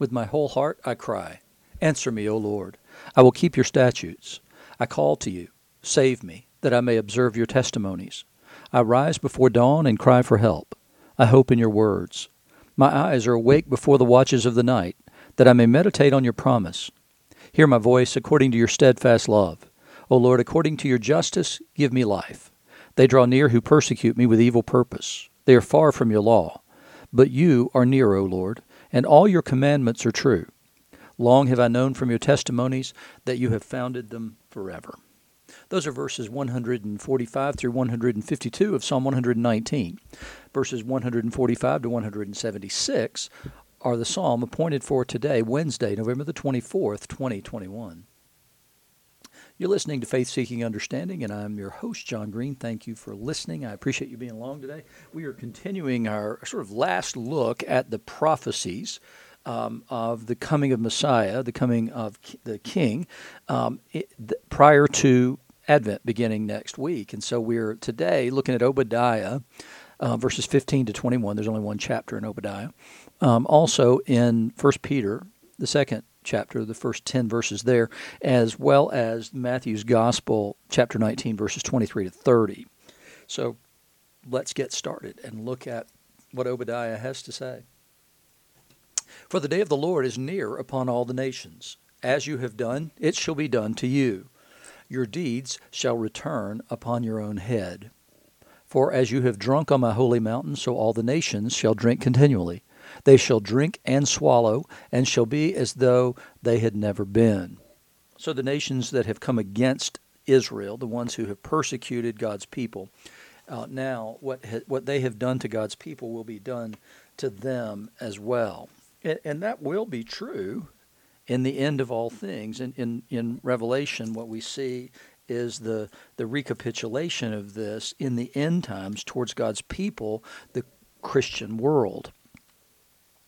With my whole heart I cry, Answer me, O Lord. I will keep your statutes. I call to you, Save me, that I may observe your testimonies. I rise before dawn and cry for help. I hope in your words. My eyes are awake before the watches of the night, that I may meditate on your promise. Hear my voice according to your steadfast love. O Lord, according to your justice, give me life. They draw near who persecute me with evil purpose. They are far from your law. But you are near, O Lord, and all your commandments are true. Long have I known from your testimonies that you have founded them forever. Those are verses 145 through 152 of Psalm 119. Verses 145 to 176 are the psalm appointed for today, Wednesday, November the 24th, 2021. You're listening to Faith Seeking Understanding, and I'm your host, John Green. Thank you for listening. I appreciate you being along today. We are continuing our sort of last look at the prophecies um, of the coming of Messiah, the coming of the King, um, it, prior to Advent beginning next week. And so we're today looking at Obadiah, uh, verses 15 to 21. There's only one chapter in Obadiah. Um, also in First Peter, the second chapter, the first 10 verses there, as well as Matthew's Gospel, chapter 19, verses 23 to 30. So let's get started and look at what Obadiah has to say. For the day of the Lord is near upon all the nations. As you have done, it shall be done to you. Your deeds shall return upon your own head. For as you have drunk on my holy mountain, so all the nations shall drink continually. They shall drink and swallow, and shall be as though they had never been. So the nations that have come against Israel, the ones who have persecuted God's people, uh, now what ha- what they have done to God's people will be done to them as well. And, and that will be true in the end of all things. In, in, in Revelation, what we see is the, the recapitulation of this in the end times towards God's people, the Christian world.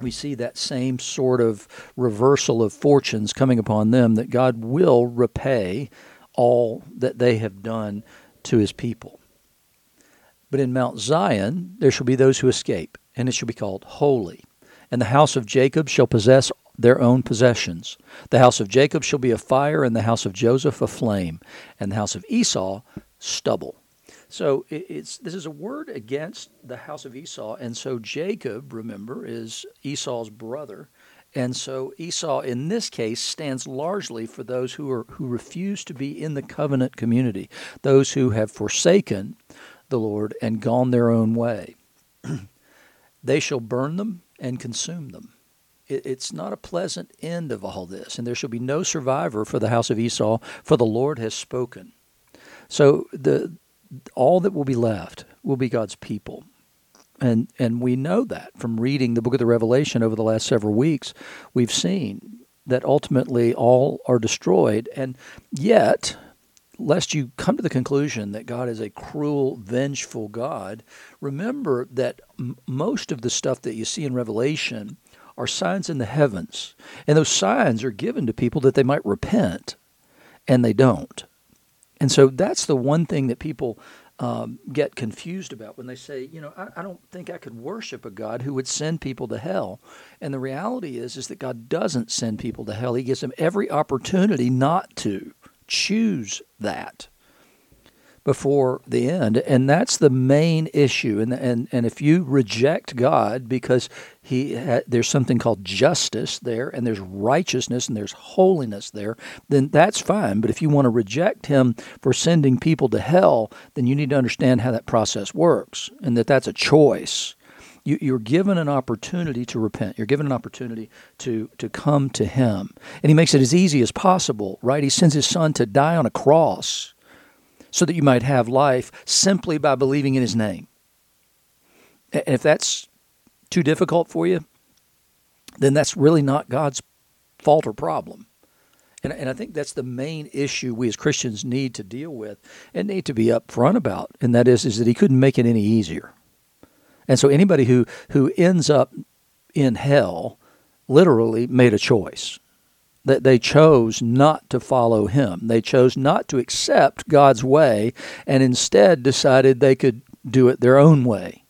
We see that same sort of reversal of fortunes coming upon them that God will repay all that they have done to his people. But in Mount Zion there shall be those who escape, and it shall be called holy and the house of Jacob shall possess their own possessions. The house of Jacob shall be a fire, and the house of Joseph a flame, and the house of Esau stubble. So it's this is a word against the house of Esau, and so Jacob, remember, is Esau's brother, and so Esau in this case stands largely for those who are who refuse to be in the covenant community, those who have forsaken the Lord and gone their own way. they shall burn them and consume them. it's not a pleasant end of all this, and there shall be no survivor for the house of Esau, for the Lord has spoken. So the all that will be left will be God's people. And and we know that from reading the book of the Revelation over the last several weeks, we've seen that ultimately all are destroyed and yet lest you come to the conclusion that God is a cruel, vengeful God, remember that m- most of the stuff that you see in Revelation are signs in the heavens. And those signs are given to people that they might repent, and they don't. And so that's the one thing that people um, get confused about when they say, you know, I, I, don't think I could worship a God who would send people to hell. And the reality is, is that God doesn't send people to hell. He gives them every opportunity not to choose that before the end and that's the main issue and and and if you reject God because he ha- there's something called justice there and there's righteousness and there's holiness there then that's fine but if you want to reject him for sending people to hell then you need to understand how that process works and that that's a choice you, you're given an opportunity to repent. You're given an opportunity to to come to Him, and He makes it as easy as possible. Right? He sends His Son to die on a cross, so that you might have life simply by believing in His name. And if that's too difficult for you, then that's really not God's fault or problem. And, and I think that's the main issue we as Christians need to deal with and need to be upfront about. And that is, is that he couldn't make it any easier. And so anybody who, who ends up in hell literally made a choice. That they chose not to follow him. They chose not to accept God's way and instead decided they could do it their own way.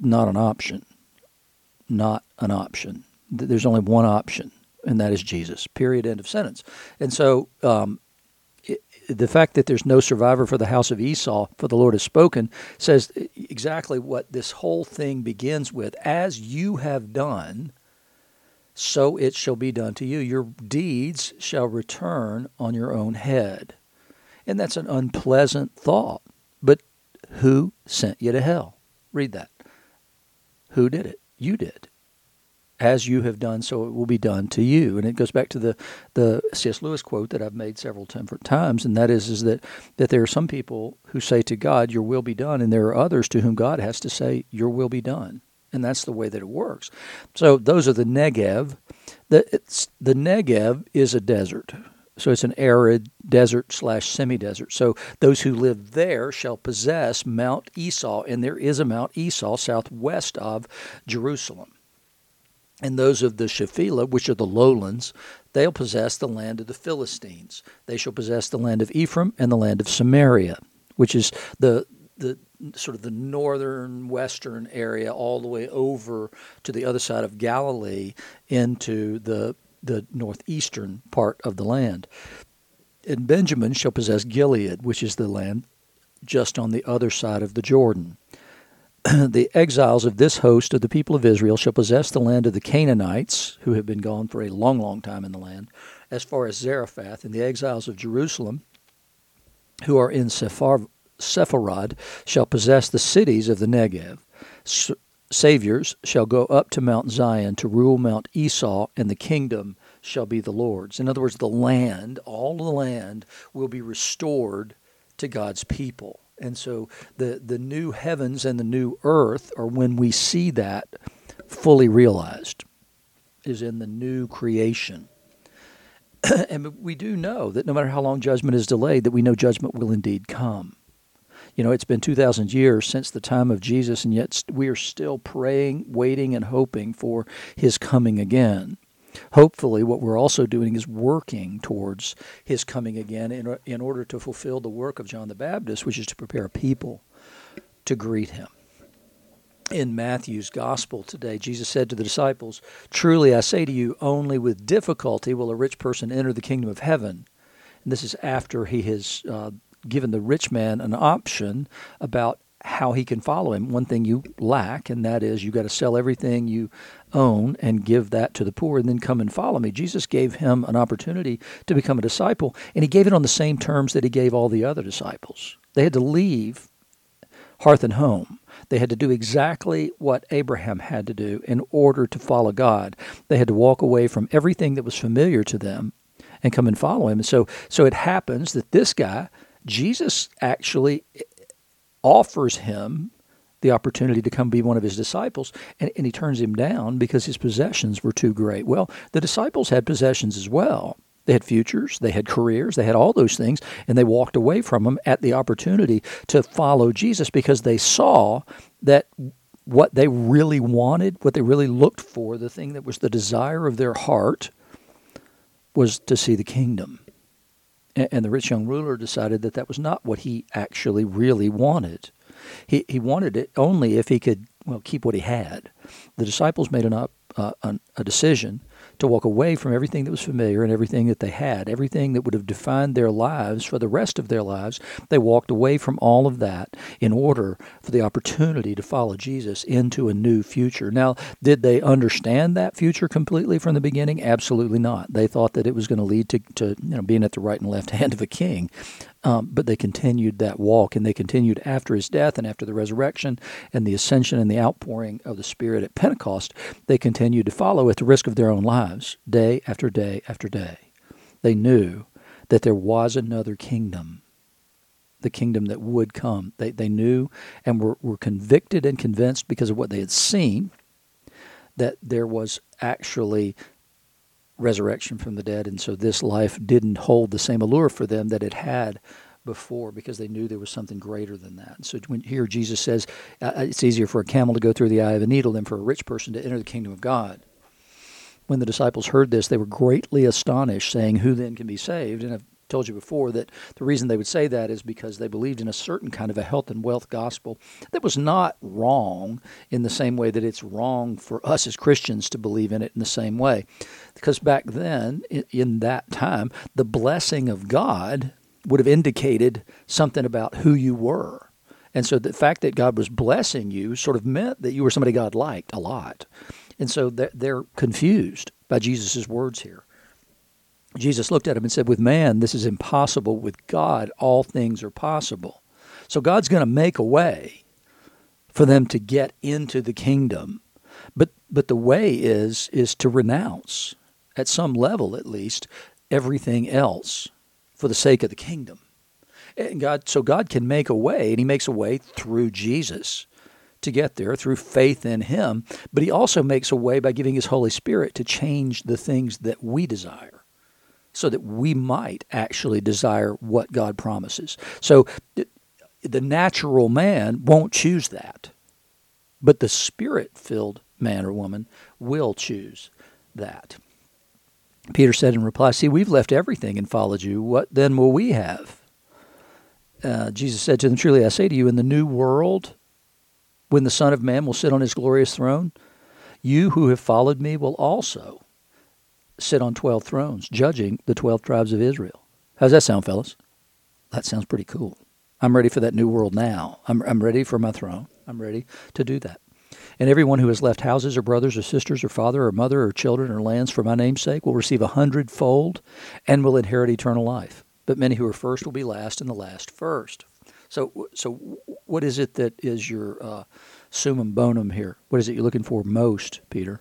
Not an option. Not an option. there's only one option, and that is Jesus. Period. End of sentence. And so, um, the fact that there's no survivor for the house of Esau, for the Lord has spoken, says exactly what this whole thing begins with. As you have done, so it shall be done to you. Your deeds shall return on your own head. And that's an unpleasant thought. But who sent you to hell? Read that. Who did it? You did. As you have done, so it will be done to you. And it goes back to the, the C.S. Lewis quote that I've made several different times, and that is, is that, that there are some people who say to God, Your will be done, and there are others to whom God has to say, Your will be done. And that's the way that it works. So those are the Negev. The, the Negev is a desert. So it's an arid desert slash semi desert. So those who live there shall possess Mount Esau, and there is a Mount Esau southwest of Jerusalem. And those of the Shephelah, which are the lowlands, they'll possess the land of the Philistines. They shall possess the land of Ephraim and the land of Samaria, which is the the sort of the northern western area all the way over to the other side of Galilee into the the northeastern part of the land. And Benjamin shall possess Gilead, which is the land just on the other side of the Jordan. the exiles of this host of the people of Israel shall possess the land of the Canaanites, who have been gone for a long, long time in the land, as far as Zarephath, and the exiles of Jerusalem, who are in Sephar- Sepharad, shall possess the cities of the Negev saviors shall go up to Mount Zion to rule Mount Esau, and the kingdom shall be the Lord's. In other words, the land, all the land, will be restored to God's people. And so the, the new heavens and the new earth are when we see that fully realized, is in the new creation. and we do know that no matter how long judgment is delayed, that we know judgment will indeed come. You know, it's been 2,000 years since the time of Jesus, and yet we are still praying, waiting, and hoping for his coming again. Hopefully, what we're also doing is working towards his coming again in, in order to fulfill the work of John the Baptist, which is to prepare people to greet him. In Matthew's gospel today, Jesus said to the disciples, Truly I say to you, only with difficulty will a rich person enter the kingdom of heaven. And this is after he has uh, given the rich man an option about how he can follow him. One thing you lack, and that is you got to sell everything you own and give that to the poor and then come and follow me. Jesus gave him an opportunity to become a disciple, and he gave it on the same terms that he gave all the other disciples. They had to leave hearth and home. They had to do exactly what Abraham had to do in order to follow God. They had to walk away from everything that was familiar to them and come and follow him. And so so it happens that this guy Jesus actually offers him the opportunity to come be one of his disciples, and, and, he turns him down because his possessions were too great. Well, the disciples had possessions as well. They had futures, they had careers, they had all those things, and they walked away from them at the opportunity to follow Jesus because they saw that what they really wanted, what they really looked for, the thing that was the desire of their heart, was to see the kingdom. And the rich young ruler decided that that was not what he actually really wanted. He, he wanted it only if he could well keep what he had. The disciples made an, uh, an, a decision to walk away from everything that was familiar and everything that they had, everything that would have defined their lives for the rest of their lives. They walked away from all of that in order for the opportunity to follow Jesus into a new future. Now, did they understand that future completely from the beginning? Absolutely not. They thought that it was going to lead to, to you know, being at the right and left hand of a king. Um, but they continued that walk, and they continued after his death and after the resurrection and the ascension and the outpouring of the Spirit at Pentecost. They continued to follow at the risk of their own lives, day after day after day. They knew that there was another kingdom, the kingdom that would come. They, they knew and were, were convicted and convinced because of what they had seen that there was actually resurrection from the dead, and so this life didn't hold the same allure for them that it had before because they knew there was something greater than that. And so when here Jesus says uh, it's easier for a camel to go through the eye of a needle than for a rich person to enter the kingdom of God. When the disciples heard this, they were greatly astonished, saying, "Who then can be saved?" And told you before that the reason they would say that is because they believed in a certain kind of a health and wealth gospel that was not wrong in the same way that it's wrong for us as Christians to believe in it in the same way. Because back then, in that time, the blessing of God would have indicated something about who you were. And so the fact that God was blessing you sort of meant that you were somebody God liked a lot. And so they're confused by Jesus' words here. Jesus looked at him and said, With man, this is impossible. With God, all things are possible. So God's going to make a way for them to get into the kingdom. But, but the way is, is to renounce, at some level at least, everything else for the sake of the kingdom. And God, so God can make a way, and He makes a way through Jesus to get there through faith in Him. But He also makes a way by giving His Holy Spirit to change the things that we desire so that we might actually desire what God promises. So the natural man won't choose that, but the spirit filled man or woman will choose that. Peter said in reply, See, we've left everything and followed you. What then will we have? Uh, Jesus said to them, Truly I say to you, in the new world, when the Son of Man will sit on his glorious throne, you who have followed me will also sit on 12 thrones, judging the 12 tribes of Israel. How's that sound, fellas? That sounds pretty cool. I'm ready for that new world now. I'm, I'm ready for my throne. I'm ready to do that. And everyone who has left houses or brothers or sisters or father or mother or children or lands for my name's sake will receive a hundredfold and will inherit eternal life. But many who are first will be last, and the last first. So, so what is it that is your uh, summum bonum here? What is it you're looking for most, Peter?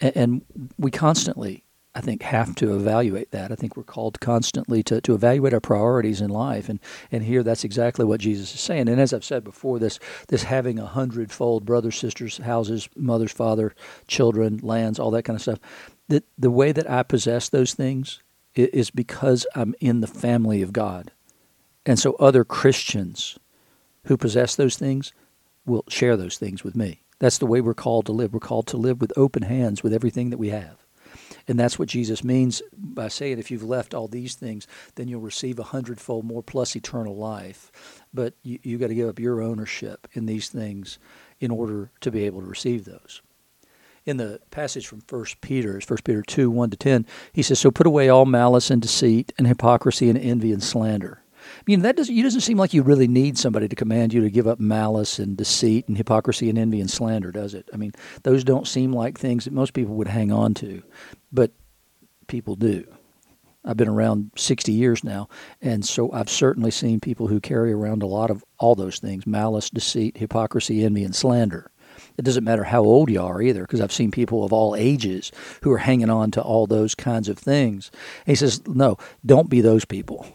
And, and we constantly I think have to evaluate that. I think we're called constantly to, to evaluate our priorities in life, and and here that's exactly what Jesus is saying. And as I've said before, this this having a hundredfold brothers, sisters, houses, mothers, father, children, lands, all that kind of stuff. That the way that I possess those things is because I'm in the family of God, and so other Christians who possess those things will share those things with me. That's the way we're called to live. We're called to live with open hands with everything that we have. And that's what Jesus means by saying, if you've left all these things, then you'll receive a hundredfold more plus eternal life. But you, you got to give up your ownership in these things in order to be able to receive those. In the passage from 1 Peter, 1 Peter 2, 1 to 10, he says, So put away all malice and deceit and hypocrisy and envy and slander you know, that doesn't, it doesn't seem like you really need somebody to command you to give up malice and deceit and hypocrisy and envy and slander, does it? I mean, those don't seem like things that most people would hang on to, but people do. I've been around 60 years now, and so I've certainly seen people who carry around a lot of all those things malice, deceit, hypocrisy, envy, and slander. It doesn't matter how old you are either, because I've seen people of all ages who are hanging on to all those kinds of things. And he says, No, don't be those people.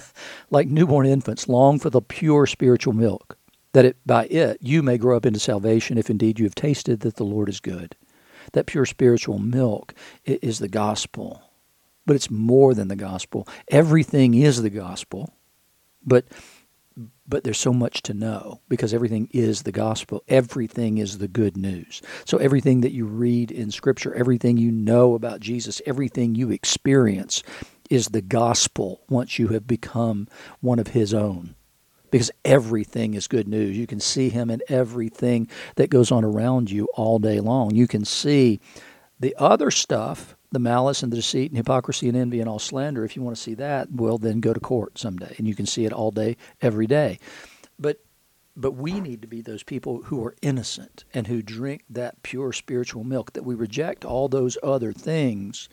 like newborn infants, long for the pure spiritual milk, that it, by it you may grow up into salvation, if indeed you have tasted that the Lord is good. That pure spiritual milk is the gospel. But it's more than the gospel. Everything is the gospel. But but there's so much to know because everything is the gospel. Everything is the good news. So everything that you read in Scripture, everything you know about Jesus, everything you experience is the gospel once you have become one of His own. Because everything is good news. You can see Him in everything that goes on around you all day long. You can see the other stuff the malice and the deceit and hypocrisy and envy and all slander, if you want to see that, well, then go to court someday, and you can see it all day, every day. But but we need to be those people who are innocent and who drink that pure spiritual milk, that we reject all those other things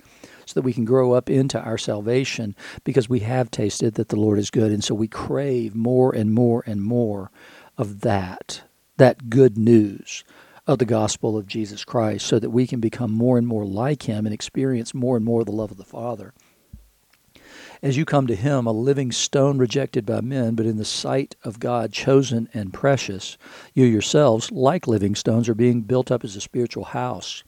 so that we can grow up into our salvation because we have tasted that the Lord is good. And so we crave more and more and more of that, that good news of the gospel of Jesus Christ so that we can become more and more like him and experience more and more the love of the Father. As you come to him, a living stone rejected by men, but in the sight of God chosen and precious, you yourselves, like living stones, are being built up as a spiritual house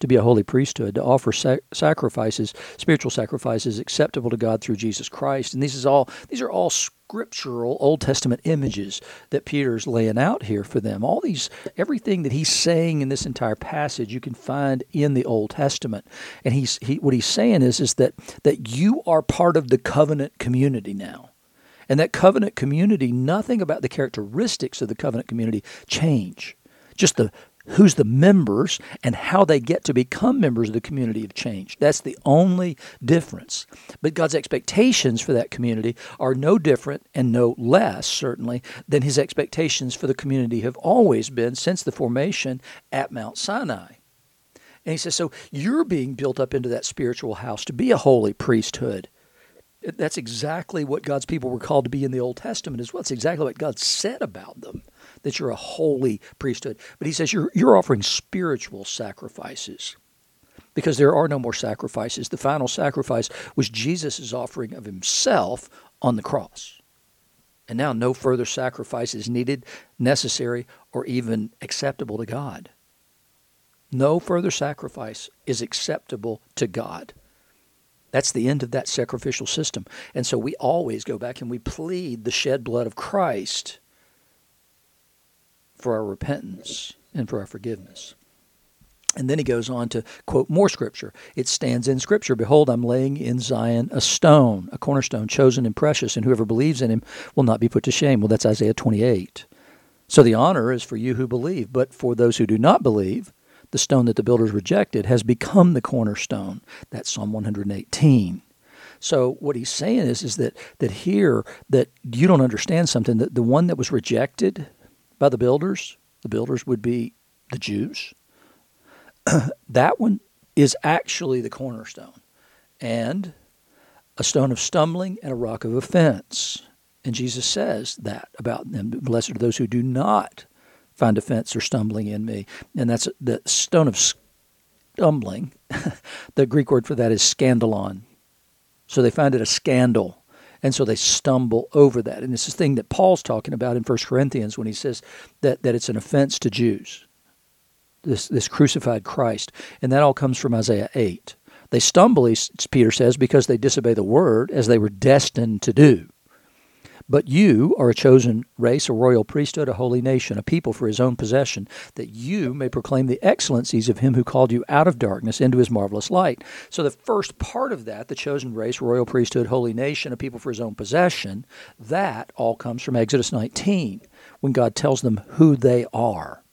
to be a holy priesthood, to offer sac- sacrifices, spiritual sacrifices acceptable to God through Jesus Christ. And these is all these are all scriptural Old Testament images that Peter's laying out here for them. All these everything that he's saying in this entire passage you can find in the Old Testament. And he's he, what he's saying is is that that you are part of the covenant community now. And that covenant community, nothing about the characteristics of the covenant community change. Just the who's the members and how they get to become members of the community of change. That's the only difference. But God's expectations for that community are no different and no less, certainly, than his expectations for the community have always been since the formation at Mount Sinai. And he says, So you're being built up into that spiritual house to be a holy priesthood. That's exactly what God's people were called to be in the Old Testament as well. It's exactly what God said about them that you're a holy priesthood. But he says you're, you're offering spiritual sacrifices because there are no more sacrifices. The final sacrifice was Jesus' offering of himself on the cross. And now no further sacrifice is needed, necessary, or even acceptable to God. No further sacrifice is acceptable to God. That's the end of that sacrificial system. And so we always go back and we plead the shed blood of Christ for our repentance and for our forgiveness. And then he goes on to quote more scripture. It stands in scripture Behold, I'm laying in Zion a stone, a cornerstone, chosen and precious, and whoever believes in him will not be put to shame. Well, that's Isaiah 28. So the honor is for you who believe, but for those who do not believe, the stone that the builders rejected has become the cornerstone. That's Psalm 118. So what he's saying is, is that that here that you don't understand something that the one that was rejected by the builders, the builders would be the Jews. that one is actually the cornerstone and a stone of stumbling and a rock of offense. And Jesus says that about them. Blessed are those who do not find offense or stumbling in me. And that's the stone of stumbling. the Greek word for that is scandalon. So they find it a scandal and so they stumble over that. And it's the thing that Paul's talking about in 1 Corinthians when he says that, that it's an offense to Jews, this, this crucified Christ. And that all comes from Isaiah 8. They stumble, Peter says, because they disobey the word as they were destined to do. But you are a chosen race, a royal priesthood, a holy nation, a people for his own possession, that you may proclaim the excellencies of him who called you out of darkness into his marvelous light. So the first part of that, the chosen race, royal priesthood, holy nation, a people for his own possession, that all comes from Exodus 19, when God tells them who they are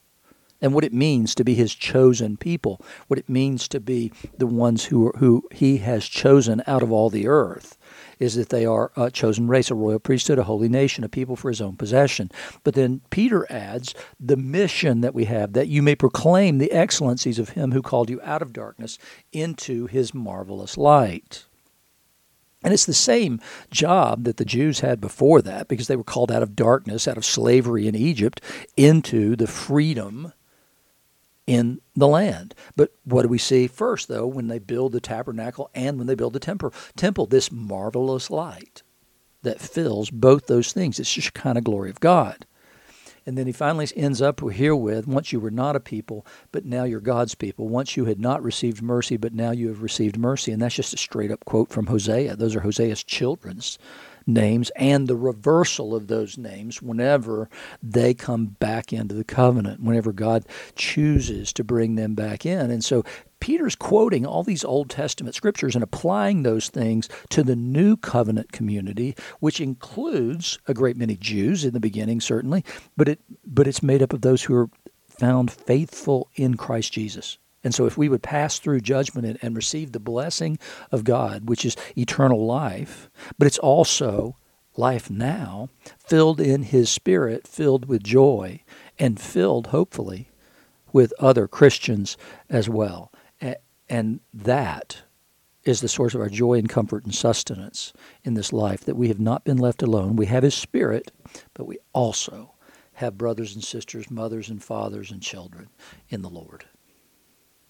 and what it means to be his chosen people, what it means to be the ones who, who he has chosen out of all the earth is that they are a chosen race, a royal priesthood, a holy nation, a people for his own possession. But then Peter adds the mission that we have, that you may proclaim the excellencies of him who called you out of darkness into his marvelous light. And it's the same job that the Jews had before that because they were called out of darkness, out of slavery in Egypt, into the freedom in the land. But what do we see first, though, when they build the tabernacle and when they build the temple? Temple, this marvelous light that fills both those things. It's just kind of glory of God. And then he finally ends up here with once you were not a people, but now you're God's people. Once you had not received mercy, but now you have received mercy. And that's just a straight up quote from Hosea. Those are Hosea's children's names and the reversal of those names whenever they come back into the covenant, whenever God chooses to bring them back in. And so Peter's quoting all these Old Testament scriptures and applying those things to the new covenant community, which includes a great many Jews in the beginning, certainly, but it but it's made up of those who are found faithful in Christ Jesus. And so, if we would pass through judgment and, and, receive the blessing of God, which is eternal life, but it's also life now, filled in His Spirit, filled with joy, and filled, hopefully, with other Christians as well. And that is the source of our joy and comfort and sustenance in this life, that we have not been left alone. We have His Spirit, but we also have brothers and sisters, mothers and fathers and children in the Lord.